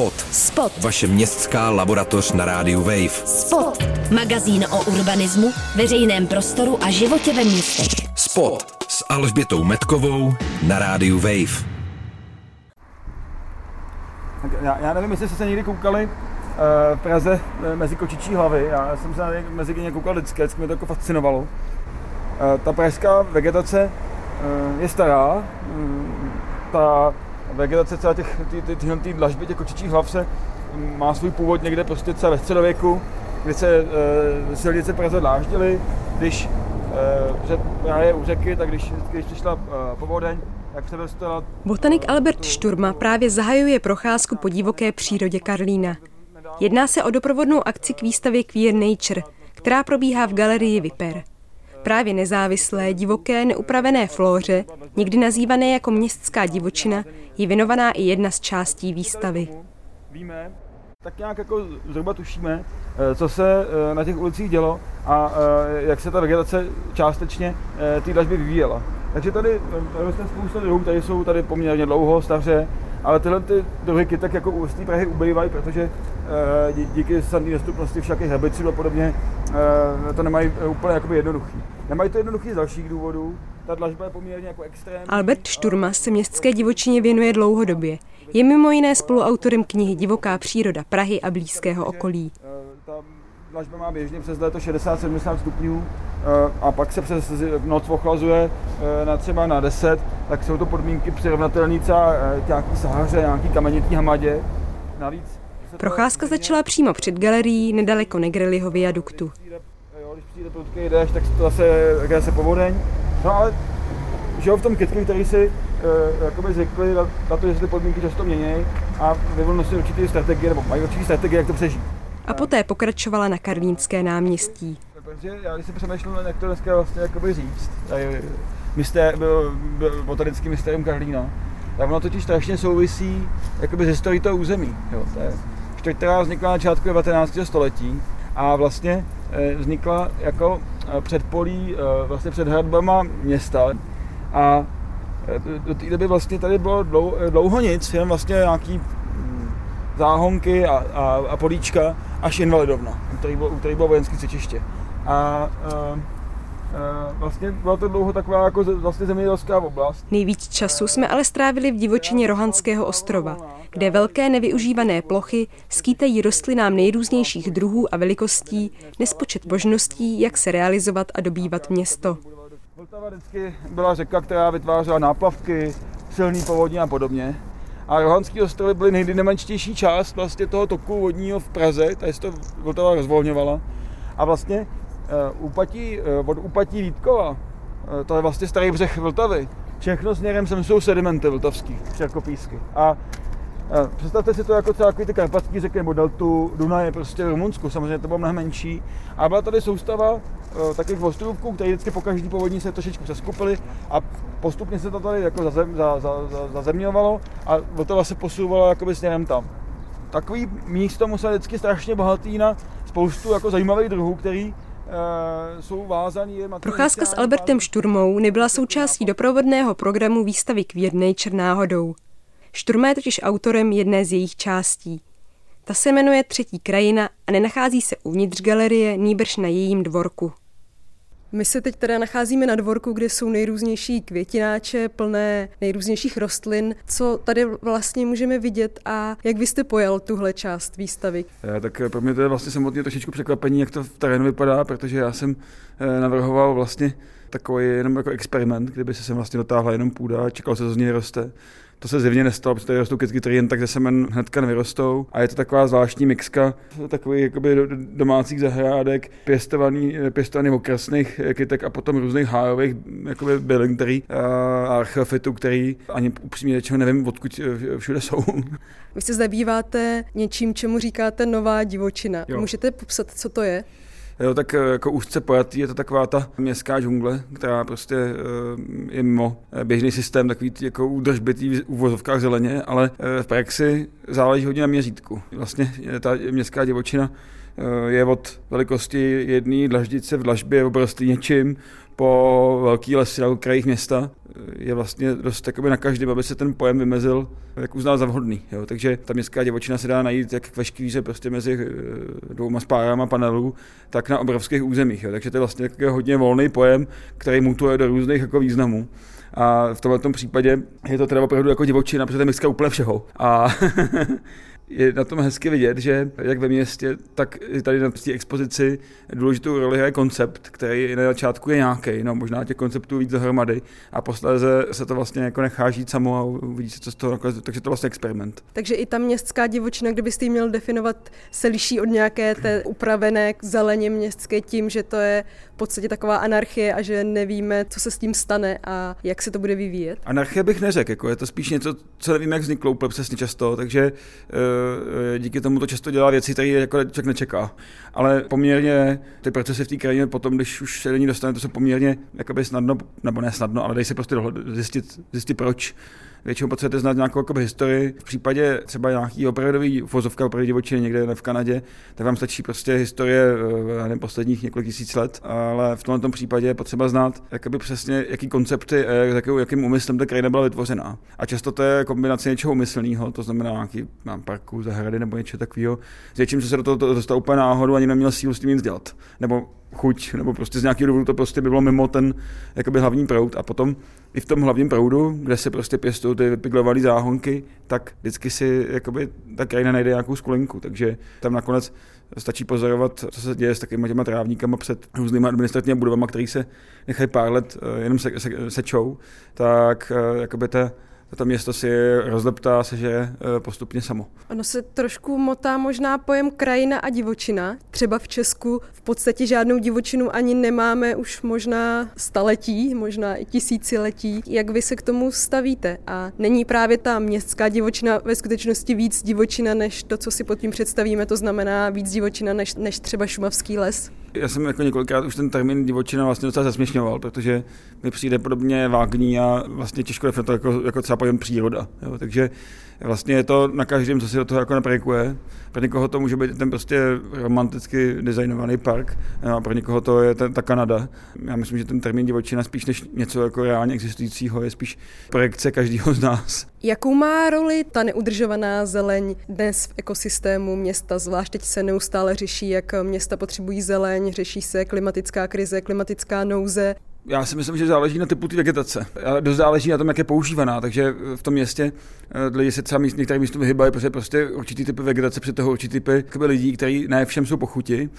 Spot. Spot. Vaše městská laboratoř na rádiu Wave. Spot. Magazín o urbanismu, veřejném prostoru a životě ve městech. Spot s Alžbětou Metkovou na rádiu Wave. Tak já, já nevím, jestli jste se někdy koukali eh, v Praze eh, mezi kočičí hlavy. Já jsem se mezi ně koukal vždycky, vždycky mě to jako fascinovalo. Eh, Ta pražská vegetace eh, je stará. Mm, Ta vegetace celé těch, ty, ty, tyhle ty dlažby těch kočičích hlav se má svůj původ někde prostě třeba ve středověku, kdy se e, silnice Praze dláždily, když e, před právě u řeky, tak když, když přišla e, povodeň, tak se dostala Botanik Albert Šturma právě zahajuje procházku po divoké přírodě Karlína. Jedná se o doprovodnou akci k výstavě Queer Nature, která probíhá v galerii Viper. Právě nezávislé, divoké, neupravené flóře, někdy nazývané jako městská divočina, je věnovaná i jedna z částí výstavy. Víme, tak nějak jako zhruba tušíme, eh, co se eh, na těch ulicích dělo a eh, jak se ta vegetace částečně té dlažby vyvíjela. Takže tady roste spousta druhů, tady jsou tady poměrně dlouho, staře, ale tyhle ty druhy kytek jako u Prahy ubývají, protože dí- díky samé dostupnosti všakých herbicidů a podobně eh, to nemají eh, úplně jakoby jednoduchý. Nemají to jednoduchý z dalších důvodů, ta dlažba je poměrně jako extrémní. Albert Šturma se městské divočině věnuje dlouhodobě. Je mimo jiné spoluautorem knihy Divoká příroda Prahy a blízkého okolí. Dlažba má běžně přes léto 60-70 stupňů eh, a pak se přes noc ochlazuje eh, na třeba na 10, tak jsou to podmínky přirovnatelné třeba eh, nějaký Sahaře, nějaký kamenitý hamadě. Navíc Procházka začala přímo před galerií nedaleko Negrelliho viaduktu. když přijde prudký déšť, tak to zase, také se povodeň. No ale že v tom kytku, který si uh, jakoby zvykli na, na to, že se ty podmínky často mění a vyvinuly si určitý strategie, nebo mají určitý strategie, jak to přežít. A poté pokračovala na Karlínské náměstí. Protože já když si přemýšlel, jak to dneska vlastně jakoby říct, tady mysté, byl, byl botanický mystérium Karlína, tak ono totiž strašně souvisí jakoby s historií toho území. Jo, to je čtvrť, která vznikla na začátku 19. století a vlastně eh, vznikla jako eh, předpolí eh, vlastně před hradbama města a do- té doby vlastně tady bylo dlou, eh, dlouho nic, jen vlastně nějaký mm, záhonky a, a, a políčka až invalidovna, u který bylo, u který bylo vojenské cvičiště. A uh, vlastně byla to dlouho taková jako vlastně zemědělská oblast. Nejvíc času jsme ale strávili v divočině Rohanského ostrova, kde velké nevyužívané plochy skýtají rostlinám nejrůznějších druhů a velikostí nespočet možností, jak se realizovat a dobývat město. Vltava vždycky byla řeka, která vytvářela náplavky, silný povodně a podobně. A Rohanský ostrovy byly nejdynamičtější část vlastně toho toku vodního v Praze, tady se to Vltava rozvolňovala. A vlastně uh, úpatí, uh, od úpatí Vítkova, uh, to je vlastně starý břeh Vltavy, všechno směrem sem jsou sedimenty vltavský, čerkopísky. A Eh, Představte si to jako třeba ty karpatský řeky nebo deltu Dunaje prostě v Rumunsku, samozřejmě to bylo mnohem menší. A byla tady soustava eh, takových ostrůvků, které vždycky po každý povodní se trošičku přeskupily a postupně se to tady jako zazem, za, za, za, zazemňovalo a Vltava se posouvalo jakoby směrem tam. Takový místo musel vždycky strašně bohatý na spoustu jako zajímavých druhů, který eh, jsou vázaný. Procházka s Albertem Šturmou nebyla součástí doprovodného programu výstavy Queer Nature náhodou. Šturma je totiž autorem jedné z jejich částí. Ta se jmenuje Třetí krajina a nenachází se uvnitř galerie, nýbrž na jejím dvorku. My se teď teda nacházíme na dvorku, kde jsou nejrůznější květináče, plné nejrůznějších rostlin. Co tady vlastně můžeme vidět a jak vy jste pojal tuhle část výstavy? Eh, Tak eh, pro mě to je vlastně samotně trošičku překvapení, jak to v terénu vypadá, protože já jsem eh, navrhoval vlastně takový jenom jako experiment, kdyby se sem vlastně dotáhla jenom půda a čekal se, co z něj roste. To se zjevně nestalo, protože tady rostou kytky, které jen tak ze semen hnedka nevyrostou. A je to taková zvláštní mixka takových jakoby do- domácích zahrádek, pěstovaný, pěstovaný okrasných kytek a potom různých hájových jakoby bylin, který, a archeofitů, který ani upřímně řečeno nevím, odkud eh, všude jsou. Vy se zabýváte něčím, čemu říkáte nová divočina. Jo. Můžete popsat, co to je? Jo, tak eh, jako úzce pojatý je to taková ta městská džungle, která prostě eh, je mimo eh, běžný systém, takový ty jako údržbitý v úvozovkách zeleně, ale v praxi záleží hodně na měřítku. Vlastně ta městská divočina je od velikosti jedné dlaždice v dlažbě obrostlý něčím po velký lesy na krajích města je vlastně dost jakoby na každém, aby se ten pojem vymezil, jak uznal za vhodný. Jo. Takže ta městská divočina se dá najít jak ve škvíře prostě mezi eh, dvouma spárama panelů, tak na obrovských územích. Jo. Takže to je vlastně hodně volný pojem, který mutuje do různých jako významů. A v tomto případě je to teda opravdu jako divočina, protože to je úplně všeho. A je na tom hezky vidět, že jak ve městě, tak i tady na té expozici důležitou roli je koncept, který na začátku je nějaký, no možná těch konceptů víc dohromady a posléze se to vlastně jako nechá žít samo a uvidí se, co z toho nakonec, takže to je vlastně experiment. Takže i ta městská divočina, kdybyste ji měl definovat, se liší od nějaké té upravené zeleně městské tím, že to je v podstatě taková anarchie a že nevíme, co se s tím stane a jak se to bude vyvíjet? Anarchie bych neřekl, jako je to spíš něco, co nevím, jak vzniklo úplně přesně často, takže Eh, díky tomu to často dělá věci, které jako člověk nečeká. Ale poměrně ty procesy v té krajině potom, když už se do ní dostane, to se poměrně jakoby snadno, nebo ne snadno, ale dají se prostě zjistit, zjistit proč většinou potřebujete znát nějakou jakoby, historii. V případě třeba nějaký opravdový vozovka opravdu divočiny někde v Kanadě, tak vám stačí prostě historie eh, nevím, posledních několik tisíc let, ale v tomto případě je potřeba znát jakoby přesně, jaký koncepty, eh, jakým, jakým úmyslem ta krajina byla vytvořena. A často to je kombinace něčeho umyslného, to znamená nějaký mám parku, zahrady nebo něco takového, s něčím, se do toho dostal úplně náhodou, ani neměl sílu s tím nic dělat. Nebo chuť, nebo prostě z nějakého důvodu to prostě by bylo mimo ten jakoby hlavní proud. A potom i v tom hlavním proudu, kde se prostě pěstují ty vypiglované záhonky, tak vždycky si jakoby, ta krajina najde nějakou skulinku. Takže tam nakonec stačí pozorovat, co se děje s takovými těma trávníkama před různými administrativními budovami, které se nechají pár let eh, jenom se, se, sečou, tak eh, jakoby ta to město si rozleptá se, že eh, postupně samo. Ono se trošku motá možná pojem krajina a divočina. Třeba v Česku v podstatě žádnou divočinu ani nemáme už možná staletí, možná i tisíciletí. Jak vy se k tomu stavíte? A není právě ta městská divočina ve skutečnosti víc divočina, než to, co si pod tím představíme, to znamená víc divočina než, než třeba šumavský les? Já jsem jako několikrát už ten termín divočina vlastně docela zasměšňoval, protože mi přijde podobně vágní a vlastně těžko definovat jako, jako třeba pojem příroda. Jo. Takže vlastně je to na každém, co si do toho jako naprejkuje. Pro někoho to může být ten prostě romanticky designovaný park, a pro někoho to je ten, ta Kanada. Já myslím, že ten termín divočina spíš než něco jako reálně existujícího je spíš projekce každého z nás. Jakou má roli ta neudržovaná zeleň dnes v ekosystému města? Zvlášť teď se neustále řeší, jak města potřebují zeleň, řeší se klimatická krize, klimatická nouze. Já si myslím, že záleží na typu té vegetace. A dost záleží na tom, jak je používaná. Takže v tom městě eh, lidi se třeba míst, některé místo vyhybají, protože prostě určitý typy vegetace, při toho určitý typy lidí, kteří ne všem jsou pochuti,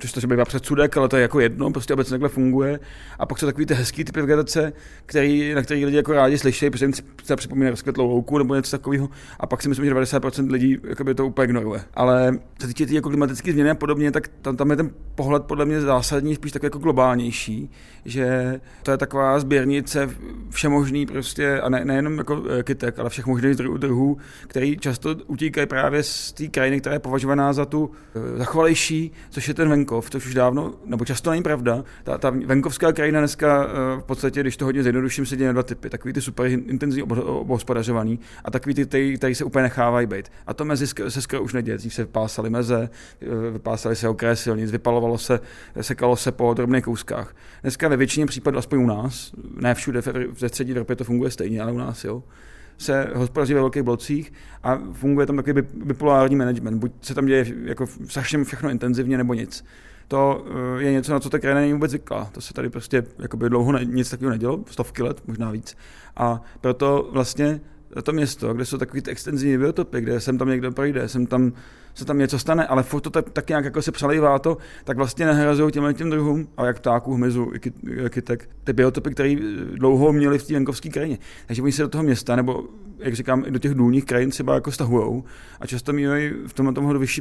což to bývá předsudek, ale to je jako jedno, prostě obecně takhle funguje. A pak jsou takový ty hezký typy vegetace, který, na který lidi jako rádi slyší, protože jim se připomíná rozkvetlou louku nebo něco takového. A pak si myslím, že 90% lidí to úplně ignoruje. Ale co týče ty jako klimatické změny a podobně, tak tam, tam je ten pohled podle mě zásadní, spíš takový jako globálnější, že to je taková sběrnice všemožný prostě, a ne, nejenom jako eh, kytek, ale všech možných druhů, který často utíkají právě z té krajiny, která je považovaná za tu eh, zachovalejší, což je ten venkov, což už dávno, nebo často není pravda. Ta, ta venkovská krajina dneska eh, v podstatě, když to hodně zjednoduším, se děje na dva typy. Takový ty super intenzivní obhospodařovaný a takový ty, který se úplně nechávají být. A to mezi se skoro už neděje. Dřív se vypásaly meze, vypásaly se okraje silnic, vypalovalo se, sekalo se po drobných kouskách. Dneska ve většině případů, aspoň u nás, ne všude, ve střední Evropě to funguje stejně, ale u nás jo, se hospodaří ve velkých blocích a funguje tam takový bipolární management. Buď se tam děje jako všem všechno intenzivně, nebo nic. To eh, je něco, na co ta krajina není vůbec zvyklá. To se tady prostě dlouho ne, nic takového nedělo, stovky let, možná víc. A proto vlastně to město, kde jsou takový ty extenzivní biotopy, kde sem tam někdo projde, sem tam se tam něco stane, ale furt to tak, tak nějak jako se přelejvá to, tak vlastně nahrazují těmhle těm druhům, a jak ptáků, hmyzu, kytek, ty biotopy, které dlouho měli v té venkovské krajině. Takže oni se do toho města, nebo jak říkám, i do těch důlních krajin třeba jako stahujou a často mají v tomhle tomhle vyšší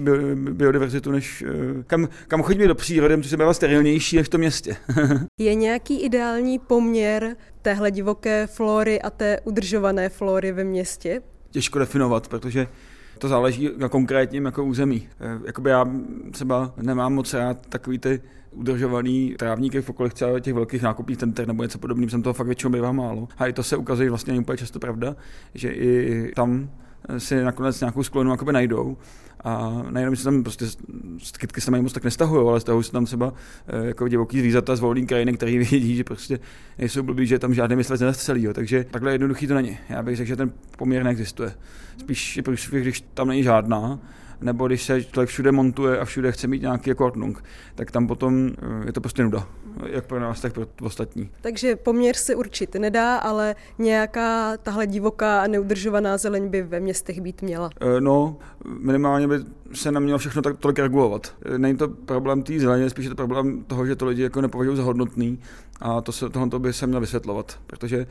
biodiverzitu, než eh, kam, kam chodíme do přírody, což se bývá sterilnější než v tom městě. Je nějaký ideální poměr téhle divoké flory a té udržované flory ve městě? Těžko definovat, protože to záleží na konkrétním jako území. Eh, jakoby já třeba nemám moc rád takový ty udržovaný trávníky v okolí třeba těch velkých nákupních center nebo něco podobného, jsem toho fakt většinou bývá málo. A i to se ukazuje vlastně úplně často pravda, že i tam si nakonec nějakou sklonu jakoby najdou. A nejenom, že se tam prostě kytky se mají moc tak nestahují, ale stahují se tam třeba eh, jako divoký zvířata z volný krajiny, který vidí, že prostě nejsou blbý, že tam žádný myslec celý. Takže takhle jednoduchý to není. Já bych řekl, že ten poměr neexistuje. Spíš je průšvih, když tam není žádná, nebo když se člověk všude montuje a všude chce mít nějaký jako ordnung, tak tam potom eh, je to prostě nuda, jak pro nás, tak pro ostatní. Takže poměr se určit nedá, ale nějaká tahle divoká a neudržovaná zeleň by ve městech být měla. Eh, no, minimálně by se nemělo všechno tak tolik regulovat. Eh, není to problém té zeleně, spíš je to problém toho, že to lidi jako nepovažují za hodnotný a to se, tohle by se mělo vysvětlovat, protože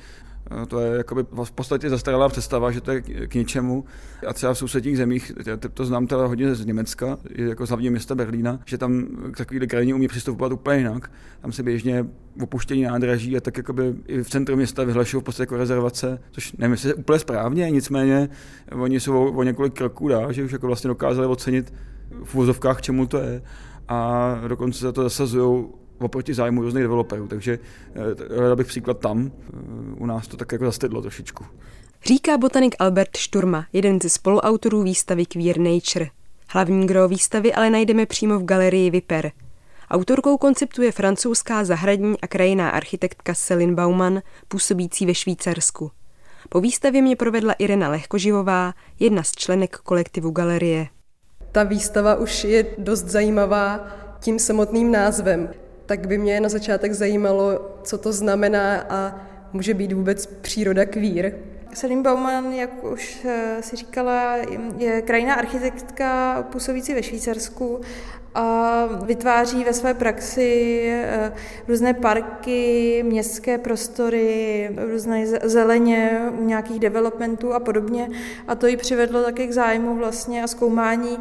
to je jakoby v podstatě zastaralá představa, že to je k ničemu. A třeba v sousedních zemích, to znám teda hodně z Německa, jako z hlavního města Berlína, že tam k takovýhle krajině umí přistupovat úplně jinak. Tam se běžně opuštění nádraží a tak jakoby i v centru města vyhlašují v podstatě jako rezervace, což nevím, jestli je úplně správně, nicméně oni jsou o, o několik kroků dál, že už jako vlastně dokázali ocenit v úvozovkách, čemu to je a dokonce se to zasazují oproti zájmu různých developerů, takže hledal bych příklad tam. Eh, u nás to tak jako zastydlo trošičku. Říká botanik Albert Šturma, jeden ze spoluautorů výstavy Queer Nature. Hlavní gro výstavy ale najdeme přímo v galerii Viper. Autorkou konceptu je francouzská zahradní a krajinná architektka Celine Bauman, působící ve Švýcarsku. Po výstavě mě provedla Irena Lehkoživová, jedna z členek kolektivu galerie. Ta výstava už je dost zajímavá tím samotným názvem tak by mě na začátek zajímalo, co to znamená a může být vůbec příroda kvír. Selim Bauman, jak už eh, si říkala, je krajina architektka působící ve Švýcarsku a vytváří ve své praxi eh, různé parky, městské prostory, různé zeleně u nějakých developmentů a podobně. A to ji přivedlo také k zájmu vlastně a zkoumání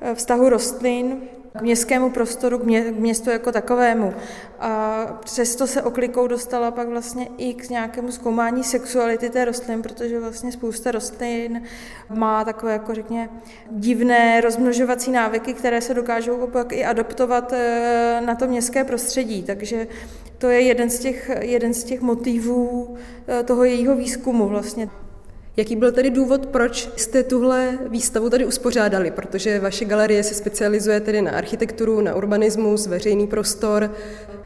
eh, vztahu rostlin k městskému prostoru, k, mě, k městu jako takovému. A přesto se oklikou dostala pak vlastně i k nějakému zkoumání sexuality té rostlin, protože vlastně spousta rostlin má takové, jako řekně, divné rozmnožovací návyky, které se dokážou pak i adaptovat eh, na to městské prostředí. Takže to je jeden z těch, jeden z těch motivů eh, toho jejího výzkumu vlastně. Jaký byl tedy důvod, proč jste tuhle výstavu tady uspořádali? Protože vaše galerie se specializuje tedy na architekturu, na urbanismus, veřejný prostor.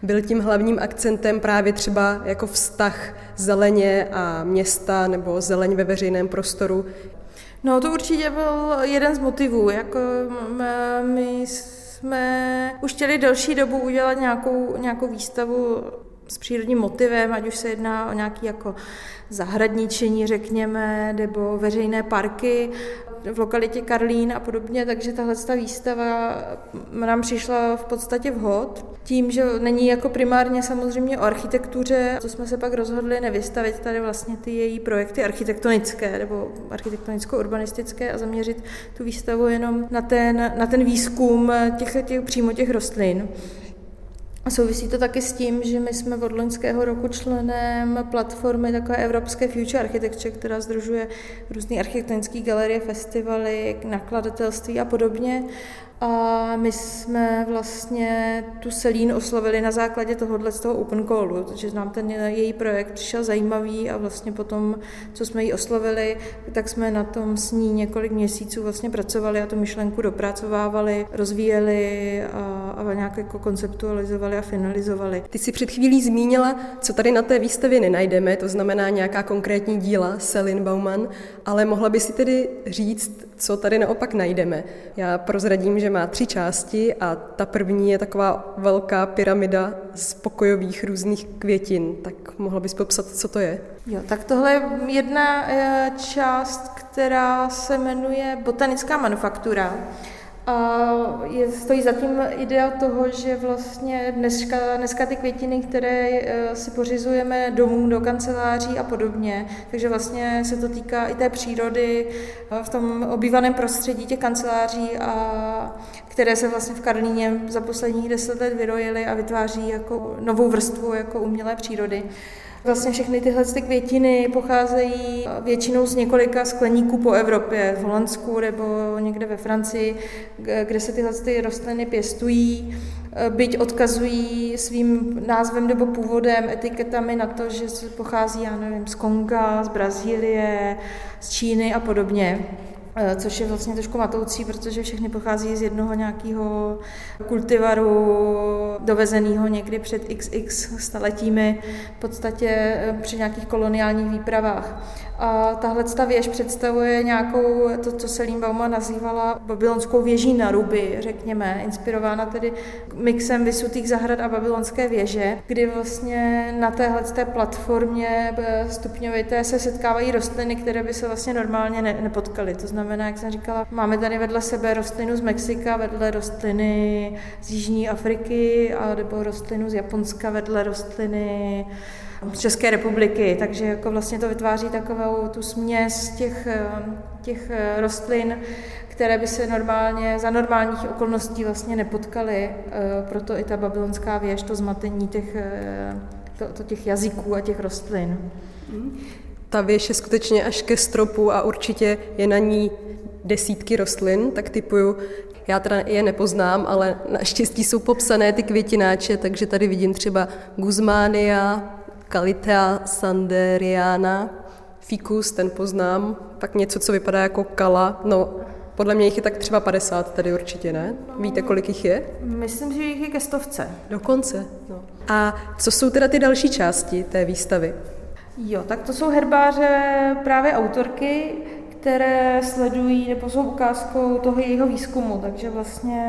Byl tím hlavním akcentem právě třeba jako vztah zeleně a města nebo zeleň ve veřejném prostoru? No to určitě byl jeden z motivů. Jako my jsme už chtěli delší dobu udělat nějakou, nějakou výstavu s přírodním motivem, ať už se jedná o nějaký jako zahradničení, řekněme, nebo veřejné parky v lokalitě Karlín a podobně, takže tahle výstava nám přišla v podstatě vhod. Tím, že není jako primárně samozřejmě o architektuře, to jsme se pak rozhodli nevystavit tady vlastně ty její projekty architektonické nebo architektonicko-urbanistické a zaměřit tu výstavu jenom na ten, na ten výzkum těch, těch, přímo těch rostlin. A souvisí to taky s tím, že my jsme od loňského roku členem platformy takové Evropské Future Architecture, která združuje různé architektonické galerie, festivaly, nakladatelství a podobně. A my jsme vlastně tu Selín oslovili na základě tohohle z toho open callu, protože nám ten její projekt přišel zajímavý a vlastně potom, co jsme ji oslovili, tak jsme na tom s ní několik měsíců vlastně pracovali a tu myšlenku dopracovávali, rozvíjeli a, a nějak jako konceptualizovali a finalizovali. Ty si před chvílí zmínila, co tady na té výstavě nenajdeme, to znamená nějaká konkrétní díla Selin Bauman, ale mohla by si tedy říct, co tady naopak najdeme. Já prozradím, že má tři části a ta první je taková velká pyramida z pokojových různých květin. Tak mohla bys popsat, co to je? Jo, tak tohle je jedna eh, část, která se jmenuje botanická manufaktura. A je, stojí za tím idea toho, že vlastně dneska, dneska ty květiny, které eh, si pořizujeme domů, do kanceláří a podobně, takže vlastně se to týká i té přírody eh, v tom obývaném prostředí těch kanceláří, a které se vlastně v Karlíně za posledních deset let vyrojily a vytváří jako novou vrstvu jako umělé přírody. Vlastně všechny tyhle ty květiny pocházejí většinou z několika skleníků po Evropě, v Holandsku nebo někde ve Francii, kde se tyhle ty rostliny pěstují. byť odkazují svým názvem nebo původem, etiketami na to, že pochází, já nevím, z Konga, z Brazílie, z Číny a podobně. Eh, což je vlastně trošku matoucí, protože všechny pochází z jednoho nějakého kultivaru dovezeného někdy před XX staletími, v podstatě eh, při nějakých koloniálních výpravách. A tahle ta věž představuje nějakou, to, co se Bauma nazývala babylonskou věží na ruby, řekněme, inspirována tedy mixem vysutých zahrad a babylonské věže, kdy vlastně na téhle té platformě eh, stupňovité se setkávají rostliny, které by se vlastně normálně ne, nepotkaly. To znamená, jak jsem říkala, máme tady vedle sebe rostlinu z Mexika, vedle rostliny z Jižní Afriky, a nebo rostlinu z Japonska, vedle rostliny z České republiky, takže jako vlastně to vytváří takovou tu směs těch, eh, těch eh, rostlin, které by se normálně, za normálních okolností vlastně nepotkaly, eh, proto i ta babylonská věž, to zmatení těch, to, to těch jazyků a těch rostlin. Ta věž je skutečně až ke stropu a určitě je na ní desítky rostlin, tak typuju, já teda je nepoznám, ale naštěstí jsou popsané ty květináče, takže tady vidím třeba Guzmánia, Kalitea sanderiana, Ficus, ten poznám, pak něco, co vypadá jako kala, no podle mě jich je tak třeba 50 tady určitě, ne? Víte, kolik jich je? Myslím, že jich je ke stovce. Dokonce. No. A co jsou teda ty další části té výstavy? Jo, tak to jsou herbáře právě autorky, které sledují nebo jsou ukázkou toho jejího výzkumu, takže vlastně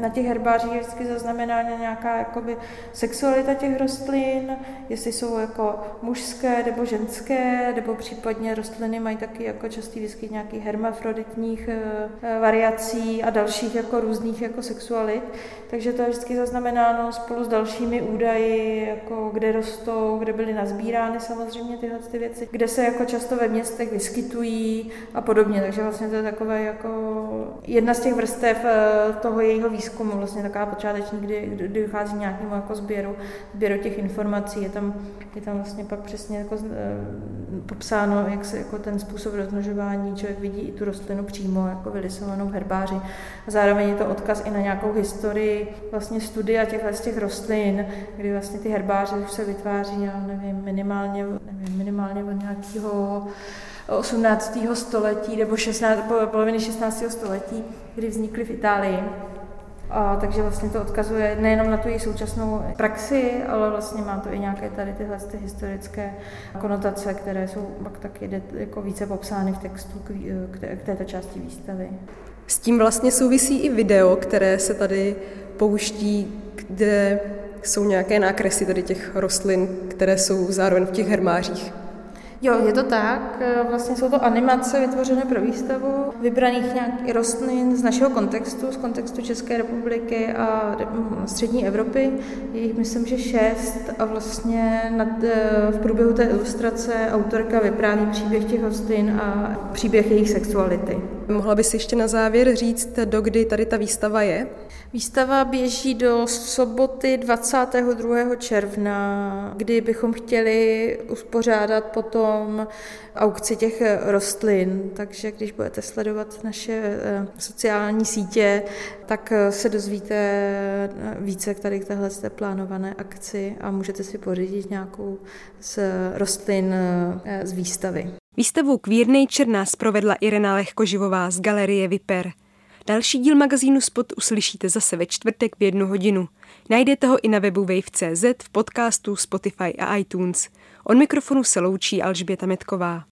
na těch herbářích je vždycky zaznamenána nějaká jakoby sexualita těch rostlin, jestli jsou jako mužské nebo ženské, nebo případně rostliny mají taky jako častý výskyt nějakých hermafroditních eh, variací a dalších jako různých jako sexualit, takže to je vždycky zaznamenáno spolu s dalšími údaji, jako kde rostou, kde byly nazbírány samozřejmě tyhle ty věci, kde se jako často ve městech vyskytují, a podobně. Takže vlastně to je takové jako jedna z těch vrstev eh, toho jejího výzkumu, vlastně taková počáteční, kdy, kdy dochází nějakému jako sběru, sběru těch informací. Je tam, je tam vlastně pak přesně jako e, popsáno, jak se jako ten způsob rozmnožování člověk vidí i tu rostlinu přímo jako vylisovanou v herbáři. A zároveň je to odkaz i na nějakou historii vlastně studia těchto z těch rostlin, kdy vlastně ty herbáře už se vytváří, já nevím, minimálně, nevím, minimálně od nějakého 18. století nebo 16, poloviny 16. století, kdy vznikly v Itálii. A takže vlastně to odkazuje nejenom na tu její současnou praxi, ale vlastně má to i nějaké tady tyhle ty historické konotace, které jsou pak taky jako více popsány v textu k, k, k této části výstavy. S tím vlastně souvisí i video, které se tady pouští, kde jsou nějaké nákresy tady těch rostlin, které jsou zároveň v těch hermářích. Jo, je to tak. E, vlastně jsou to animace vytvořené pro výstavu vybraných nějakých rostlin z našeho kontextu, z kontextu České republiky a střední Evropy. Je jich, myslím, že šest a vlastně nad, e, v průběhu té ilustrace autorka vypráví příběh těch rostlin a příběh jejich sexuality. Mohla bys ještě na závěr říct, do kdy tady ta výstava je? Výstava běží do soboty 22. června, kdy bychom chtěli uspořádat potom aukci těch rostlin, takže když budete sledovat naše eh, sociální sítě, tak eh, se dozvíte eh, více k tady k téhle plánované akci a můžete si pořídit nějakou z rostlin z výstavy. Výstavu Queer Nature nás provedla Irena Lehkoživová z Galerie Viper. Další díl magazínu Spot uslyšíte zase ve čtvrtek v jednu hodinu. Najdete ho i na webu wave.cz, v podcastu Spotify a iTunes. Od mikrofonu se loučí Alžběta Metková.